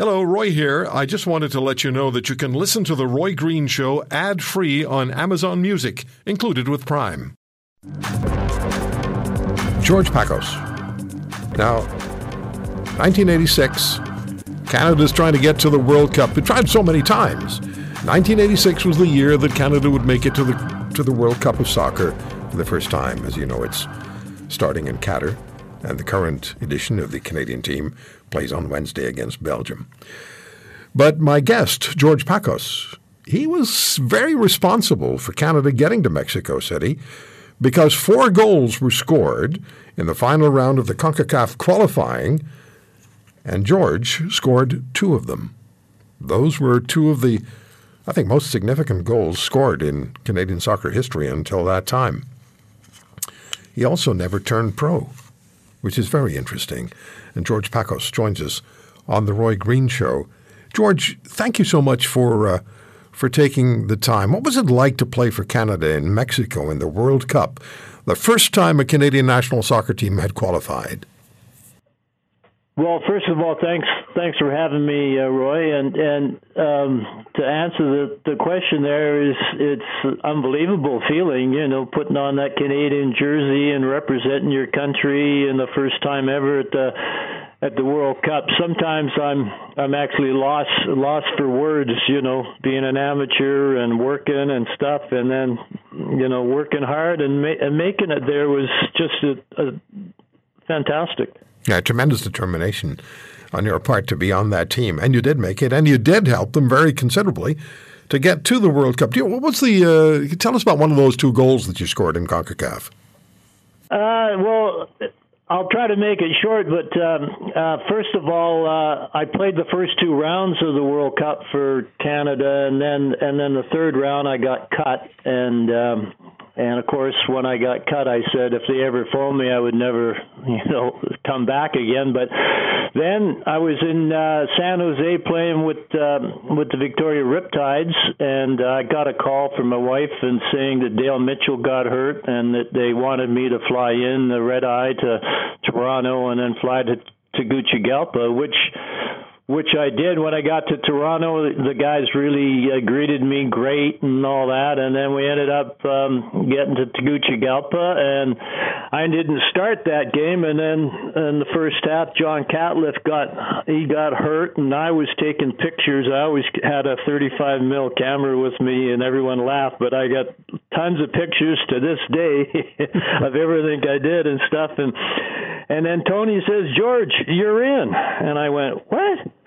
Hello, Roy here. I just wanted to let you know that you can listen to The Roy Green Show ad free on Amazon Music, included with Prime. George Pakos. Now, 1986, Canada's trying to get to the World Cup. They tried so many times. 1986 was the year that Canada would make it to the to the World Cup of Soccer for the first time. As you know, it's starting in Qatar, and the current edition of the Canadian team plays on Wednesday against Belgium. But my guest, George Pakos, he was very responsible for Canada getting to Mexico City because four goals were scored in the final round of the CONCACAF qualifying, and George scored two of them. Those were two of the, I think, most significant goals scored in Canadian soccer history until that time. He also never turned pro, which is very interesting. And George Pakos joins us on the Roy Green Show. George, thank you so much for uh, for taking the time. What was it like to play for Canada in Mexico in the World Cup, the first time a Canadian national soccer team had qualified? Well, first of all, thanks thanks for having me, uh, Roy. And and um, to answer the the question, there is it's unbelievable feeling, you know, putting on that Canadian jersey and representing your country in the first time ever at the at the World Cup. Sometimes I'm I'm actually lost lost for words, you know, being an amateur and working and stuff, and then you know working hard and, ma- and making it there was just a, a fantastic. Yeah, tremendous determination on your part to be on that team, and you did make it, and you did help them very considerably to get to the World Cup. What was the? Uh, tell us about one of those two goals that you scored in Concacaf. Uh, well, I'll try to make it short, but um, uh, first of all, uh, I played the first two rounds of the World Cup for Canada, and then and then the third round I got cut, and um, and of course, when I got cut, I said if they ever phoned me, I would never, you know, come back again. But then I was in uh, San Jose playing with um, with the Victoria Riptides, and I got a call from my wife and saying that Dale Mitchell got hurt and that they wanted me to fly in the red eye to Toronto and then fly to to Tegucigalpa, which which I did when I got to Toronto. The guys really uh, greeted me great and all that, and then we ended up um, getting to Tegucigalpa, and I didn't start that game. And then in the first half, John Catliff got he got hurt, and I was taking pictures. I always had a 35 mil camera with me, and everyone laughed, but I got tons of pictures to this day of everything I did and stuff, and and then Tony says, George, you're in. And I went, what?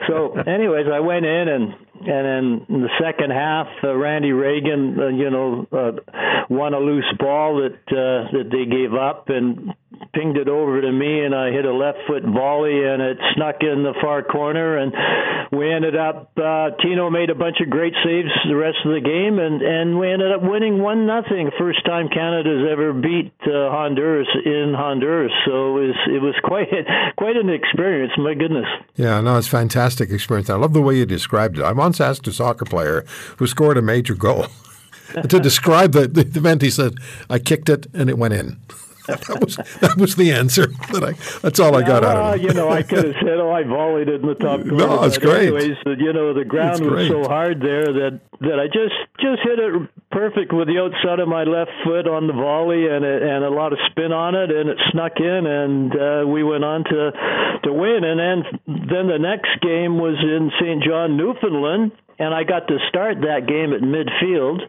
So, anyways, I went in and and in the second half, uh, Randy Ragan, uh, you know, uh, won a loose ball that uh, that they gave up and pinged it over to me, and I hit a left foot volley, and it snuck in the far corner, and we ended up. Uh, Tino made a bunch of great saves the rest of the game, and and we ended up winning one nothing. First time Canada's ever beat uh, Honduras in Honduras, so it was it was quite quite an experience. My goodness. Yeah, no, it's fantastic experience. I love the way you described it. I once asked a soccer player who scored a major goal to describe the, the event. He said, "I kicked it and it went in." that was that was the answer. That I that's all I got out of it. you know, I could have said, "Oh, I volleyed it in the top corner." No, it's great. Anyways, you know, the ground was so hard there that that I just just hit it perfect with the outside of my left foot on the volley and it, and a lot of spin on it, and it snuck in, and uh, we went on to to win. And then then the next game was in St. John, Newfoundland, and I got to start that game at midfield.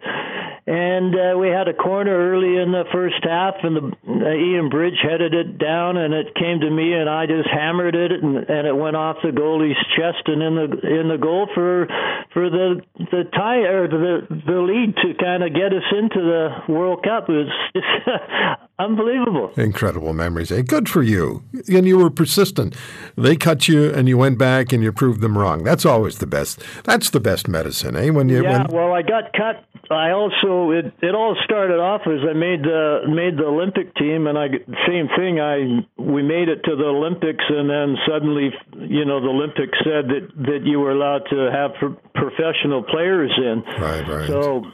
And uh, we had a corner early in the first half, and the uh, Ian Bridge headed it down, and it came to me, and I just hammered it, and, and it went off the goalie's chest and in the in the goal for for the the tie or the the lead to kind of get us into the World Cup. It was just unbelievable. Incredible memories. Eh? Good for you, and you were persistent. They cut you, and you went back, and you proved them wrong. That's always the best. That's the best medicine, eh? When you yeah. When... Well, I got cut. I also it it all started off as I made the made the Olympic team, and I same thing. I we made it to the Olympics, and then suddenly, you know, the Olympics said that that you were allowed to have professional players in. Right, right. So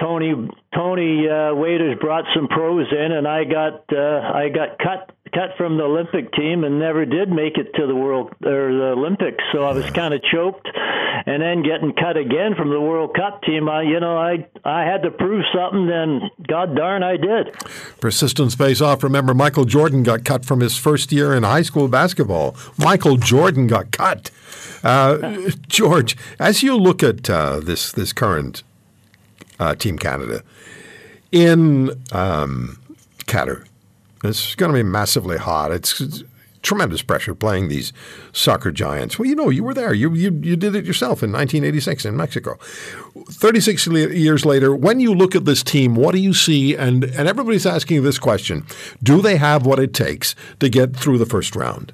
Tony Tony uh, Waiters brought some pros in, and I got uh, I got cut cut from the Olympic team and never did make it to the World or the Olympics. So I was kind of choked, and then getting cut again from the World Cup team. I, you know, I I had to prove something, and God darn, I did. Persistence pays off. Remember, Michael Jordan got cut from his first year in high school basketball. Michael Jordan got cut. Uh, George, as you look at uh, this this current uh, Team Canada in um, Qatar, it's going to be massively hot. It's, it's tremendous pressure playing these soccer giants. Well, you know, you were there. You, you, you did it yourself in 1986 in Mexico. 36 years later, when you look at this team, what do you see? And, and everybody's asking this question Do they have what it takes to get through the first round?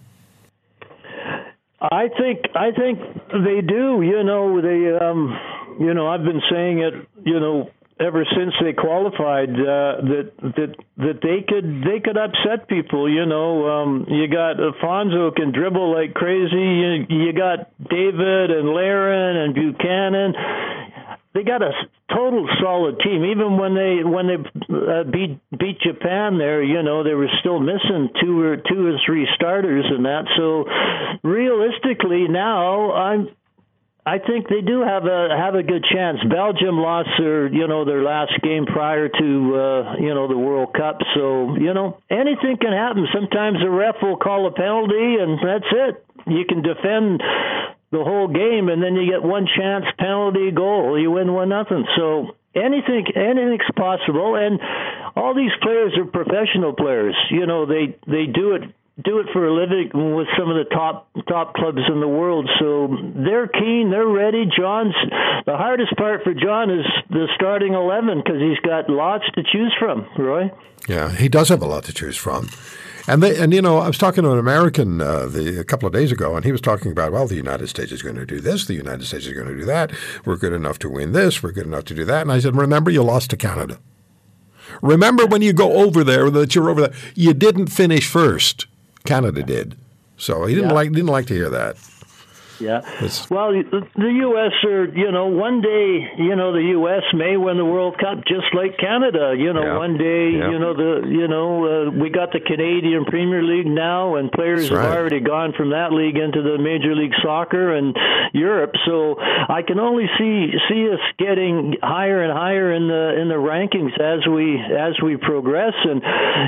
I think I think they do. You know, they um, you know, I've been saying it, you know, ever since they qualified uh, that that that they could they could upset people. You know, um, you got Alphonso can dribble like crazy. You, you got David and Larin and Buchanan they got a total solid team. Even when they when they uh, beat beat Japan there, you know they were still missing two or two or three starters and that. So realistically, now I'm. I think they do have a have a good chance. Belgium lost their you know their last game prior to uh, you know the World Cup, so you know anything can happen. Sometimes the ref will call a penalty, and that's it. You can defend the whole game, and then you get one chance penalty goal, you win one nothing. So anything anything's possible, and all these players are professional players. You know, they they do it do it for a living with some of the top top clubs in the world. So they're keen, they're ready. John's the hardest part for John is the starting eleven because he's got lots to choose from. Roy. Yeah, he does have a lot to choose from. And they, and you know, I was talking to an American uh, the, a couple of days ago, and he was talking about, well, the United States is going to do this, the United States is going to do that. We're good enough to win this, we're good enough to do that. And I said, remember, you lost to Canada. Remember when you go over there that you're over there, you didn't finish first. Canada did. So he didn't yeah. like didn't like to hear that. Yeah. It's, well, the, the U.S. are, you know, one day, you know, the U.S. may win the World Cup just like Canada. You know, yeah. one day, yeah. you know, the, you know, uh, we got the Canadian Premier League now, and players right. have already gone from that league into the Major League Soccer and Europe. So I can only see see us getting higher and higher in the in the rankings as we as we progress. And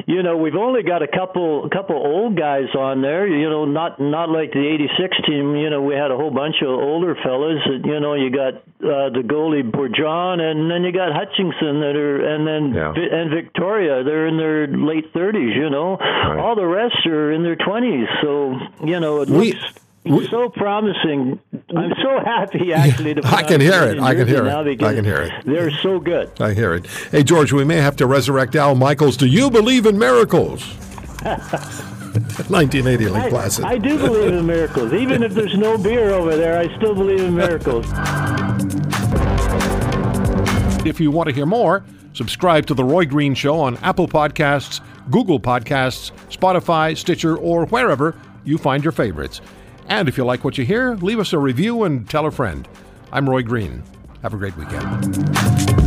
you know, we've only got a couple couple old guys on there. You know, not not like the '86 team. You know, we had a whole bunch of older fellas. You know, you got uh, the goalie Borjan, and then you got Hutchinson that are, and then yeah. and Victoria. They're in their late thirties. You know, right. all the rest are in their twenties. So you know, it we, looks. We, so promising. I'm so happy actually to. I can hear it. I can hear it. I can hear it. They're so good. I hear it. Hey George, we may have to resurrect Al Michaels. Do you believe in miracles? 1980 Lake Placid. I, I do believe in miracles. Even if there's no beer over there, I still believe in miracles. If you want to hear more, subscribe to The Roy Green Show on Apple Podcasts, Google Podcasts, Spotify, Stitcher, or wherever you find your favorites. And if you like what you hear, leave us a review and tell a friend. I'm Roy Green. Have a great weekend.